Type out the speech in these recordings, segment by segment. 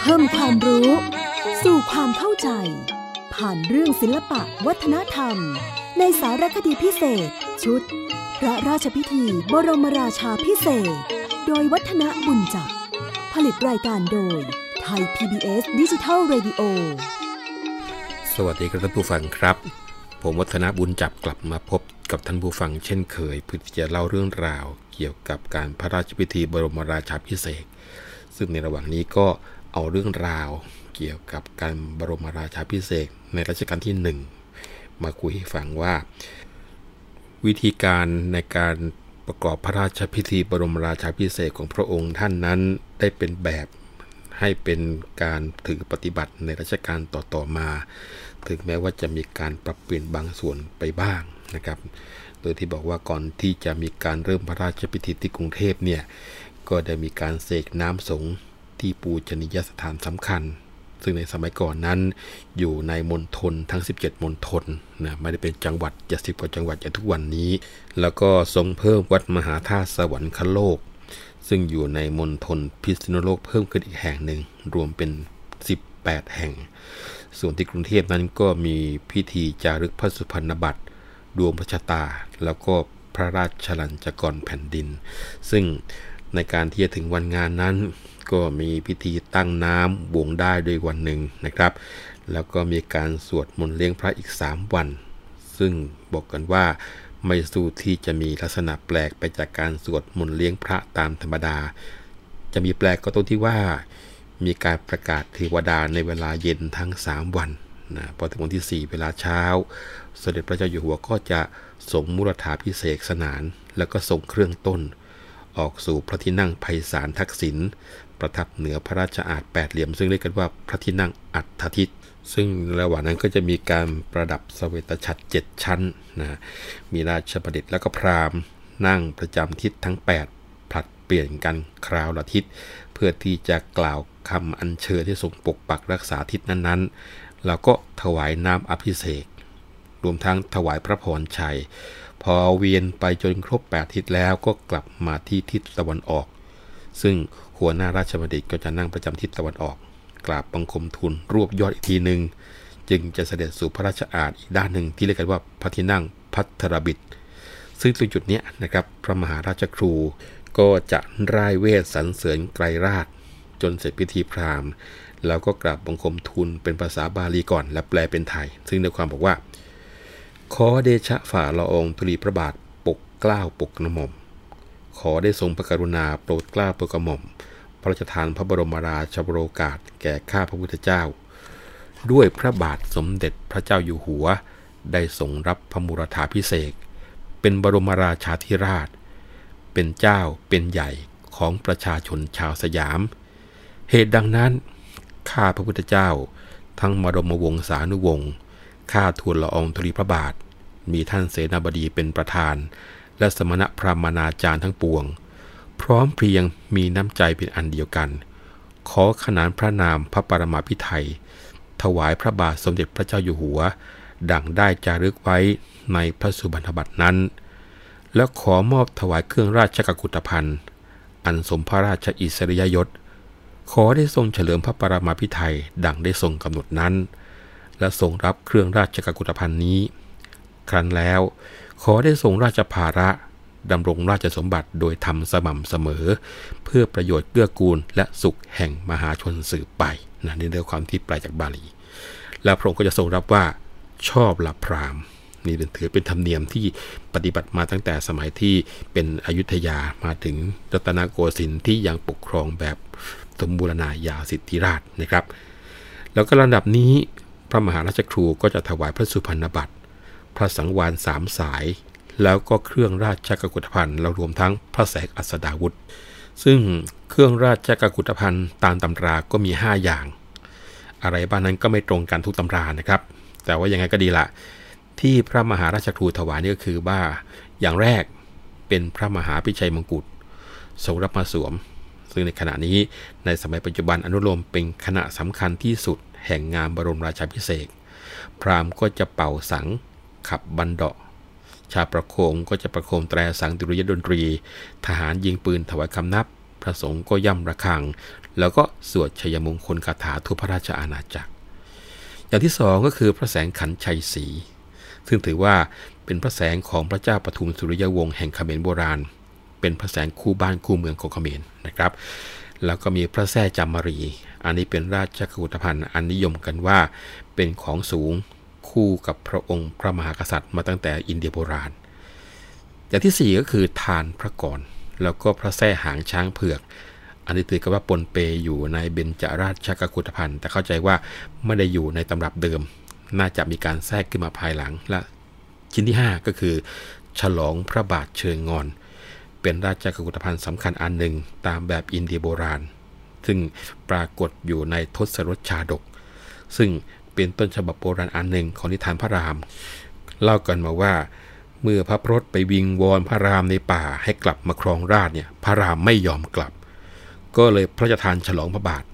เพิ่มความรู้ สู่ความเข้าใจ ผ่านเรื่องศิลปะวัฒนธรรม ในสารคดีพิเศษ ชุด พระราชพิธีบรมราชาพิเศษ โดยวัฒนบุญจักผลิตรายการโดยไทย PBS ดิจิทัล Radio สวัสดีครับท่านผู้ฟังครับ ผมวัฒนบุญจับกลับมาพบ กับท่านผู้ฟังเช่นเคยเพื่อที่จะเล่าเรื่องราวเกี่ยวกับการพระราชพิธีบรมราชาพิเศษซึ่งในระหว่างนี้ก็เอาเรื่องราวเกี่ยวกับการบรมราชาพิเศษในรัชกาลที่หนึ่งมาคุยให้ฟังว่า วิธีการในการประกอบพระราชพิธีบรมราชาพิเศษของพระองค์ท่านนั้นได้เป็นแบบให้เป็นการถือปฏิบัติในรัชกาลต่อๆมา ถึงแม้ว่าจะมีการปรับเปลี่ยนบางส่วนไปบ้าง นะครับ โดยที่บอกว่าก่อนที่จะมีการเริ่มพระราชพิธีที่กรุงเทพเนี่ย ก็ได้มีการเสกน้ำสงที่ปูชนียสถานสำคัญ ซึ่งในสมัยก่อนนั้นอยู่ในมณฑลทั้ง 17 มณฑลนะไม่ได้เป็นจังหวัด70กว่าจังหวัดอย่างทุกวันนี้ แล้วก็ทรงเพิ่มวัดมหาธาตุสวรรคโลก ซึ่งอยู่ในมณฑลพิษณุโลกเพิ่มขึ้นอีกแห่งหนึ่งรวมเป็น 18 แห่งส่วนที่กรุงเทพนั้นก็มีพิธีจารึกพระสุพรรณบัตร ดวงพระชะตา แล้วก็พระราชลัญจกรแผ่นดิน ซึ่งในการที่จะถึงวันงานนั้น ก็มีพิธีตั้งน้ำบวงได้โดยวันหนึ่งนะครับ แล้วก็มีการสวดมนต์เลี้ยงพระอีก 3 วัน ซึ่งบอกกันว่าไม่สู้ที่จะมีลักษณะแปลกไปจากการสวดมนต์เลี้ยงพระตามธรรมดา จะมีแปลกก็ตรงที่ว่า มีการประกาศเทวดาในเวลาเย็นทั้ง 3 วัน นะพอถึงวันที่ 4 เวลาเช้าสด็จพระเจ้าอยู่หัวก็จะส่งมุรธาพิเศษสนาน แล้วก็ส่งเครื่องต้น ออกสู่พระที่นั่งไพศาลทักษิณประทับเหนือพระราชอาณแปดเหลี่ยม ซึ่งเรียกกันว่าพระที่นั่งอัฏฐทิศซึ่งระหว่างนั้นก็จะมีการประดับสเวตฉัตร7ชั้นนะมีราชประดิษฐ์แล้วก็พราหมณ์ นั่งประจำทิศทั้ง 8 ผลัดเปลี่ยนกันคราวละทิศ เพื่อที่จะกล่าวคำอัญเชิญที่ทรงปกปักรักษาทิศนั้น ๆแล้วก็ถวายน้ำอภิเษกรวมทั้งถวายพระพรชัย พอเวียนไปจนครบ8ทิศแล้วก็กลับมาที่ทิศตะวันออก ซึ่งหัวหน้าราชบัณฑิตก็จะนั่งประจำทิศตะวันออก กราบบังคมทูลรวบยอดอีกทีหนึ่งจึงจะเสด็จสู่พระราชอาณอีกด้านหนึ่งที่เรียกกันว่าพระที่นั่งพัทรบิดซึ่งตรงจุดนี้นะครับพระมหาราชครูก็จะร่ายเวทสรรเสริญไกรราช จนเสร็จพิธีพราหมณ์ แล้วก็กราบบังคมทูลเป็นภาษาบาลีก่อน และแปลเป็นไทย ซึ่งในความบอกว่า ขอเดชะฝ่าละองธุลีพระบาทปกกล้าปกกระหม่อม ขอได้ทรงพระกรุณาโปรดกล้าโปรดกระหม่อม พระราชทานพระบรมราชโอกาสแก่ข้าพระพุทธเจ้า ด้วยพระบาทสมเด็จพระเจ้าอยู่หัว ได้ทรงรับพระมุรธาพิเศษเป็นบรมราชาธิราช เป็นเจ้าเป็นใหญ่ของประชาชนชาวสยาม เหตุดังนั้น ข้าพระพุทธเจ้า ทั้งมรมวงศานุวงศ์ข้าทูลละอองธุลีพระบาท มีท่านเสนาบดีเป็นประธาน และสมณพราหมณาจารย์ทั้งปวง พร้อมเพรียงมีน้ำใจเป็นอันเดียวกัน ขอขนานพระนามพระปรมาภิไธยถวายพระบาทสมเด็จพระเจ้าอยู่หัว ดังได้จารึกไว้ในพระสุบรรณบัตรนั้น และขอมอบถวายเครื่องราชกุฏภัณฑ์ อันสมพระราชอิสริยยศ ขอได้ทรงเฉลิมพระปรมาภิไธยดังได้ทรงกำหนดนั้น และทรงรับเครื่องราชกุฏภัณฑ์นี้ ครั้นแล้ว ขอได้ทรงราชภาระดำรงราชสมบัติโดยทำสม่ำเสมอ เพื่อประโยชน์เกื้อกูลและสุขแห่งมหาชนสืบไปนะนี่เรื่องความที่แปลจากบาลี แล้วพระองค์ก็จะทรงรับว่าชอบหลับพรามนี่เป็นถือเป็นธรรมเนียมที่ปฏิบัติมาตั้งแต่สมัยที่เป็นอยุธยามาถึงรัตนโกสินทร์ที่ยังปกครองแบบ สมบูรณาญาสิทธิราชนะครับ แล้วก็ลำดับนี้พระมหาราชครูก็จะถวายพระสุพรรณบัตร พระสังวานสามสาย แล้วก็เครื่องราชกุฏภัณฑ์เรารวมทั้งพระแสงอัสดาวุธ ซึ่งเครื่องราชกุฏภัณฑ์ตามตำราก็มี 5 อย่าง อะไรบ้างนั้นก็ไม่ตรงกันทุกตำรานะครับ แต่ว่ายังไงก็ดีละที่พระมหาราชครูถวายนี่ก็คือว่าอย่างแรกเป็นพระมหาพิชัยมงกุฎทรงรับมาสวม ซึ่งในขณะนี้ในสมัยปัจจุบันอนุโลมเป็นคณะสำคัญที่สุดแห่งงานบรมราชาพิเศษพราหมณ์ก็จะเป่าสังขับบันเดาะ ชาประโคมก็จะประโคมแตรสังดุริยดนตรี ทหารยิงปืนถวายคำนับ พระสงฆ์ก็ย่ำระฆัง แล้วก็สวดชัยมงคลคาถาทั่วพระราชอาณาจักร อย่างที่สองก็คือพระแสงขันชัยศรีซึ่งถือว่าเป็นพระแสงของพระเจ้าปทุมสุริยวงศ์แห่งเขมรโบราณ เป็นพระแสงคู่บ้านคู่เมืองของเขมรนะครับ แล้วก็มีพระแท่จามรี อันนี้เป็นราชกุฏภัณฑ์อันนิยมกันว่า เป็นของสูงคู่กับพระองค์พระมหากษัตริย์มาตั้งแต่อินเดียโบราณ อย่างที่ 4 ก็คือทานพระกรแล้วก็พระแท่หางช้างเผือก อันนี้ถือกันว่าปนเปอยู่ในเบญจราชกุฏภัณฑ์แต่เข้าใจว่าไม่ได้อยู่ในตำรับเดิม น่าจะมีการแทรกขึ้นมาภายหลังและชิ้นที่ 5 ก็คือ ฉลองพระบาทเชิงงอน เป็นราชกุฏภัณฑ์สำคัญอันหนึ่งตามแบบอินเดียโบราณ ซึ่งปรากฏอยู่ในทศรสชาดก ซึ่งเป็นต้นฉบับโบราณอันหนึ่งของนิทานพระราม เล่ากันมาว่า เมื่อพระพรตไปวิงวอนพระรามในป่าให้กลับมาครองราชเนี่ยพระรามไม่ยอมกลับ ก็เลยพระราชทานฉลองพระบาท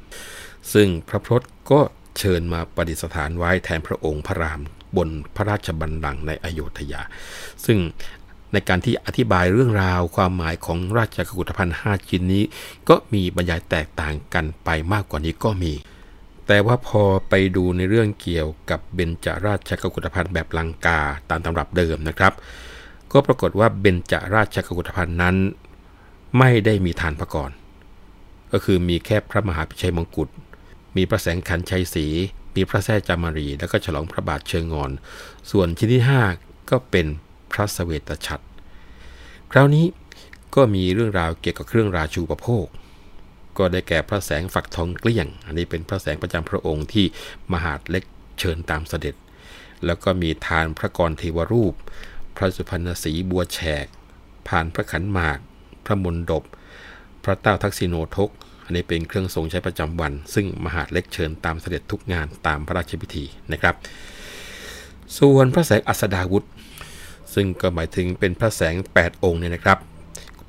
ซึ่งพระพรตก็เชิญมาประดิษฐานไว้แทนพระองค์พระรามบนพระราชบัลลังก์ในอโยธยา ซึ่ง ในการที่อธิบายเรื่องราวความหมายของราชกุฏภัณฑ์5ชิ้นนี้ ก็มีบรรยายแตกต่างกันไปมากกว่านี้ก็มี แต่ว่าพอไปดูในเรื่องเกี่ยวกับเบญจราชกุฏภัณฑ์แบบลังกาตามตำรับเดิมนะครับ ก็ปรากฏว่าเบญจราชกุฏภัณฑ์นั้น ไม่ได้มีฐานพระกรก็คือมีแค่พระมหาพิชัยมงกุฎมีพระแสงขันชัยศรีมีพระแท่จามารี แล้วก็ฉลองพระบาทเชิงงอน ส่วนชิ้นที่ 5 ก็เป็น พระสเวตฉัตรคราวนี้ก็มีเรื่องราวเกี่ยวกับเครื่องราชูปโภค ก็ได้แก่พระแสงฝักทองเกลี้ยง อันนี้เป็นพระแสงประจำพระองค์ที่มหาดเล็กเชิญตามเสด็จ แล้วก็มีทานพระกรเทวรูป พระสุพรรณสีบัวแฉก ผ่านพระขันหมาก พระมนดบ พระเต้าทักษิโนทก อันนี้เป็นเครื่องทรงใช้ประจำวัน ซึ่งมหาดเล็กเชิญตามเสด็จทุกงานตามพระราชพิธีนะครับ ส่วนพระแสงอัสดาวุธ ซึ่งก็หมายถึงเป็นพระแสง 8 องค์เนี่ยนะครับ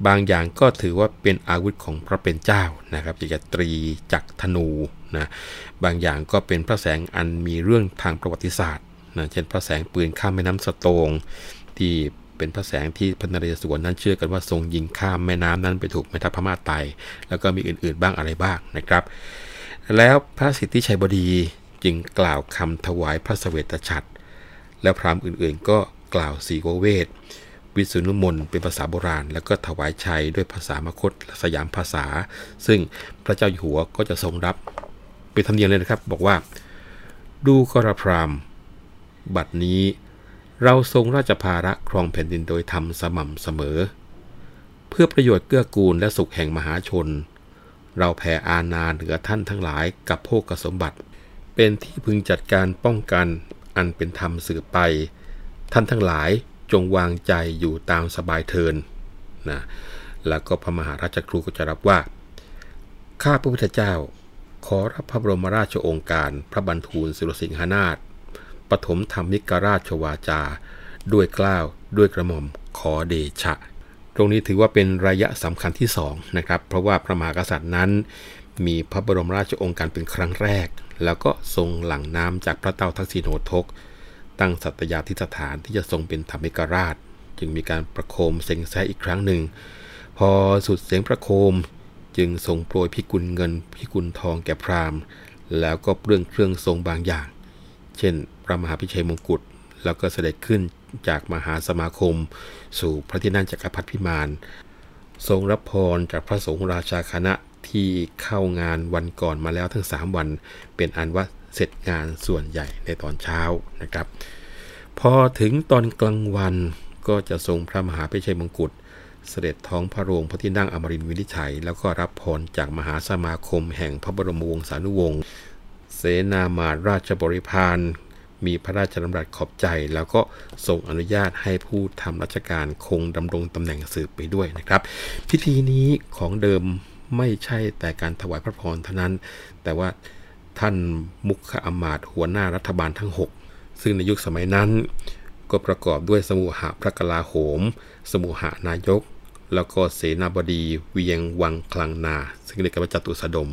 บางอย่างก็ถือว่าเป็นอาวุธของพระเป็นเจ้านะครับจะตรีจักธนูนะบางอย่างก็เป็นพระแสงอันมีเรื่องทางประวัติศาสตร์นะเช่นพระแสงปืนข้ามแม่น้ำสตงที่เป็นพระแสงที่พระนเรศวรนั้นเชื่อกันว่าทรงยิงข้ามแม่น้ำนั้นไปถูกแม่ทัพพม่าตายแล้วก็มีอื่นๆบ้างอะไรบ้างนะครับ แล้วพระสิทธิชัยบดีจึงกล่าวคำถวายพระสเวตฉัตรแล้วพราหมณ์อื่นๆ ก็ กล่าวสีโกเวทวิสุนุมนเป็นภาษาโบราณ แล้วก็ถวายชัยด้วยภาษามคตสยามภาษา ซึ่งพระเจ้าอยู่หัวก็จะทรงรับเป็นธรรมเนียมเลยนะครับ บอกว่า ดูกรพรามบัดนี้เราทรงราชภาระครองแผ่นดินโดยธรรมสม่ำเสมอ เพื่อประโยชน์เกื้อกูลและสุขแห่งมหาชน เราแผ่อาณาเหนือท่านทั้งหลายกับโภกสมบัติ เป็นที่พึงจัดการป้องกันอันเป็นธรรมสืบไป ท่านทั้งหลายจงวางใจอยู่ตามสบายเทินนะแล้วก็พระมหาราชครูก็จะรับว่า ข้าพระพุทธเจ้า ขอรับพระบรมราชโองการ พระบรรทูลสุรสิงหนาถปฐมธรรมิกราชวาจา ด้วยกล้าวด้วยกระหม่อมขอเดชะ ตรงนี้ถือว่าเป็นระยะสำคัญที่สองนะครับ เพราะว่าพระมหากษัตริย์นั้น มีพระบรมราชโองการเป็นครั้งแรก แล้วก็ทรงหลั่งน้ำจากพระเต้าทักษิโนทก ตั้งสัตยาธิสถานที่จะทรงเป็นธรรมิกราช จึงมีการประโคมเซ็งแซอีกครั้งหนึ่ง พอสุดเสียงประโคม จึงทรงโปรยพิกุลเงินพิกุลทองแก่พราหมณ์ แล้วก็เรื่องเครื่องทรงบางอย่าง เช่น พระมหาพิชัยมงกุฎแล้วก็เสด็จขึ้นจากมหาสมาคม สู่พระที่นั่งจักรพรรดิพิมาน ทรงรับพรจากพระสงฆ์ราชาคณะที่เข้างานวันก่อนมาแล้วทั้ง 3 วัน เป็นอันว่า เสร็จงานส่วนใหญ่ในตอนเช้านะครับ พอถึงตอนกลางวันก็จะทรงพระมหาพิชัยมงกุฎเสด็จท้องพระโรงพระที่นั่งอมรินวินิชัย แล้วก็รับพรจากมหาสมาคมแห่งพระบรมวงศานุวงศ์เสนามาราชบริพารมีพระราชดำรัสขอบใจ แล้วก็ทรงอนุญาตให้ผู้ทำราชการคงดำรงตำแหน่งสืบไปด้วยนะครับ พิธีนี้ของเดิมไม่ใช่แต่การถวายพระพรเท่านั้น แต่ว่า ท่านมุขอมาตหัวหน้ารัฐบาลทั้ง 6 ซึ่งในยุคสมัยนั้น ก็ประกอบด้วยสมุหะพระกลาโหม สมุหานายก แล้วก็เสนาบดีเวียงวังคลังนา ซึ่งเรียกว่าจตุสดม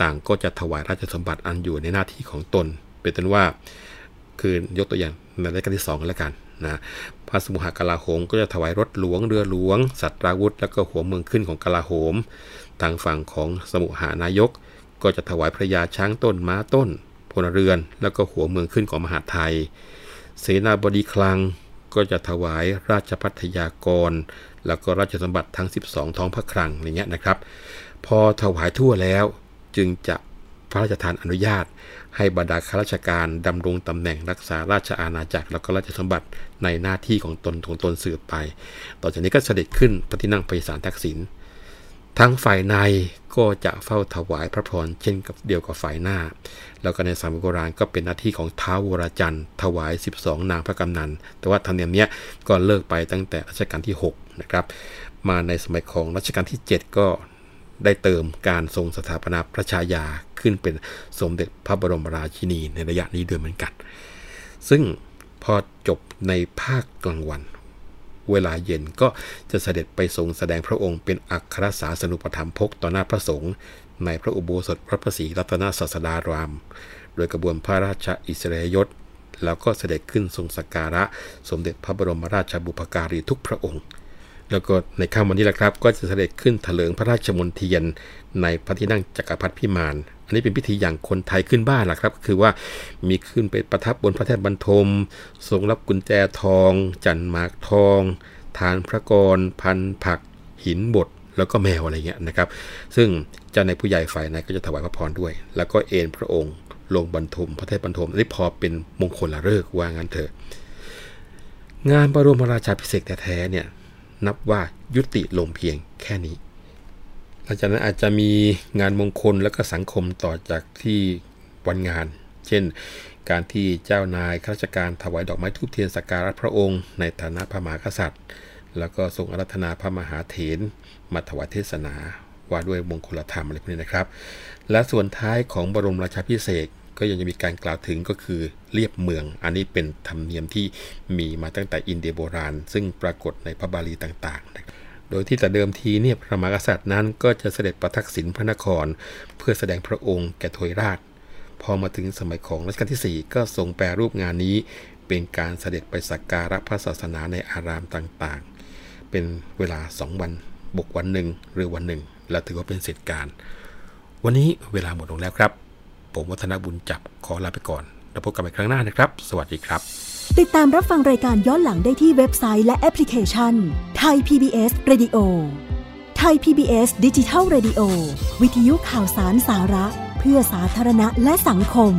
ต่างก็จะถวายราชสมบัติอันอยู่ในหน้าที่ของตน เป็นต้นว่า คือยกตัวอย่างในรายการที่2กันแล้วกันนะพระสมุหกลาโหมก็จะถวายรถหลวงเรือหลวง สัตราวุธ แล้วก็หัวเมืองขึ้นของกลาโหม ทางฝั่งของสมุหานายก ก็จะถวายพระยาช้างต้นม้าต้นพลเรือน แล้วก็หัวเมืองขึ้นของมหาไทย เสนาบดีคลังก็จะถวายราชพัฒยากร แล้วก็ราชสมบัติทั้ง 12 ท้องพระคลังอย่างเงี้ยนะครับ พอถวายทั่วแล้วจึงจะพระราชทานอนุญาต ให้บรรดาข้าราชการดำรงตำแหน่งรักษาราชอาณาจักร แล้วก็ราชสมบัติในหน้าที่ของตนของตนสืบไป ต่อจากนี้ก็เสด็จขึ้นพระที่นั่งไพศาลทักษิณ ทั้งฝ่ายในก็จะเฝ้าถวายพระพรเช่นกับเดียวกับฝ่ายหน้า แล้วก็ในสมัยโบราณก็เป็นหน้าที่ของท้าววรจันทร์ถวาย 12 นางพระกำนัน แต่ว่าธรรมเนียมนี้ก็เลิกไปตั้งแต่รัชกาลที่ 6 นะครับ มาในสมัยของรัชกาลที่ 7 ก็ได้เติมการทรงสถาปนาพระชายาขึ้นเป็นสมเด็จพระบรมราชินีในระยะนี้ด้วยเหมือนกัน ซึ่งพอจบในภาคกลางวัน เวลาเย็นก็จะเสด็จไปทรงแสดงพระองค์เป็นอัครสาสนุปธรรมพกต่อหน้าพระสงฆ์ในพระอุโบสถพระพระศรีรัตนศาสดาราม โดยกระบวนพระราชอิสริยยศแล้วก็เสด็จขึ้นทรงสักการะ สมเด็จพระบรมราชบุพการีทุกพระองค์ แล้วก็ในค่ำวันนี้แหละครับ ก็จะเสด็จขึ้นถลิงพระราชมนเทียนในพระที่นั่งจักรพรรดิพิมาน อันนี้เป็นพิธีอย่างคนไทยขึ้นบ้านแหละครับคือว่ามีขึ้นไปประทับบนพระแท่นบรรทม ทรงรับกุญแจทอง จันหมากทอง ทานพระกร พันผัก หินบดแล้วก็แมวอะไรเงี้ยนะครับ ซึ่งเจ้าในผู้ใหญ่ฝ่ายในก็จะถวายพระพรด้วย แล้วก็เอนพระองค์ ลงบรรทม พระเทพบรรทมนนี้พอเป็นมงคลละเลิกว่างั้นเถอะ งานบรมราชาพิเศษแท้ๆเนี่ยนับว่ายุติลงเพียงแค่นี้ หลังจากนั้นอาจจะมีงานมงคลและก็สังคมต่อจากที่วันงาน เช่น การที่เจ้านายข้าราชการถวายดอกไม้ทูบเทียนสักการะพระองค์ ในฐานะพระมหากษัตริย์ แล้วก็ทรงอารัธนาพระมหาเถรมาถวายเทศนาว่าด้วยมงคลธรรมอะไรพวกนี้นะครับ และส่วนท้ายของบรมราชาพิเศษก็ยังจะมีการกล่าวถึงก็คือเรียบเมือง อันนี้เป็นธรรมเนียมที่มีมาตั้งแต่อินเดียโบราณ ซึ่งปรากฏในพระบาลีต่างๆ โดยที่แต่เดิมทีเนี่ยพระมหากษัตริย์นั้นก็จะเสด็จประทักษิณพระนคร เพื่อแสดงพระองค์แก่ทวยราช พอมาถึงสมัยของรัชกาลที่ 4 ก็ทรงแปรรูปงานนี้ เป็นการเสด็จไปสักการะพระศาสนาในอารามต่างๆ เป็นเวลา 2 วันบกวันหนึ่งหรือวันหนึ่ง และถือว่าเป็นเสร็จการวันนี้เวลาหมดลงแล้วครับ ผมวัฒนบุญจับขอลาไปก่อน แล้วพบกันใหม่ครั้งหน้านะครับ สวัสดีครับ ติดตามรับฟังรายการย้อนหลังได้ที่เว็บไซต์และแอปพลิเคชัน ทย PBS Radio ไทย PBS ดิจิทัล Radio วิทยุข่าวสารสาระ เพื่อสาธารณะและสังคม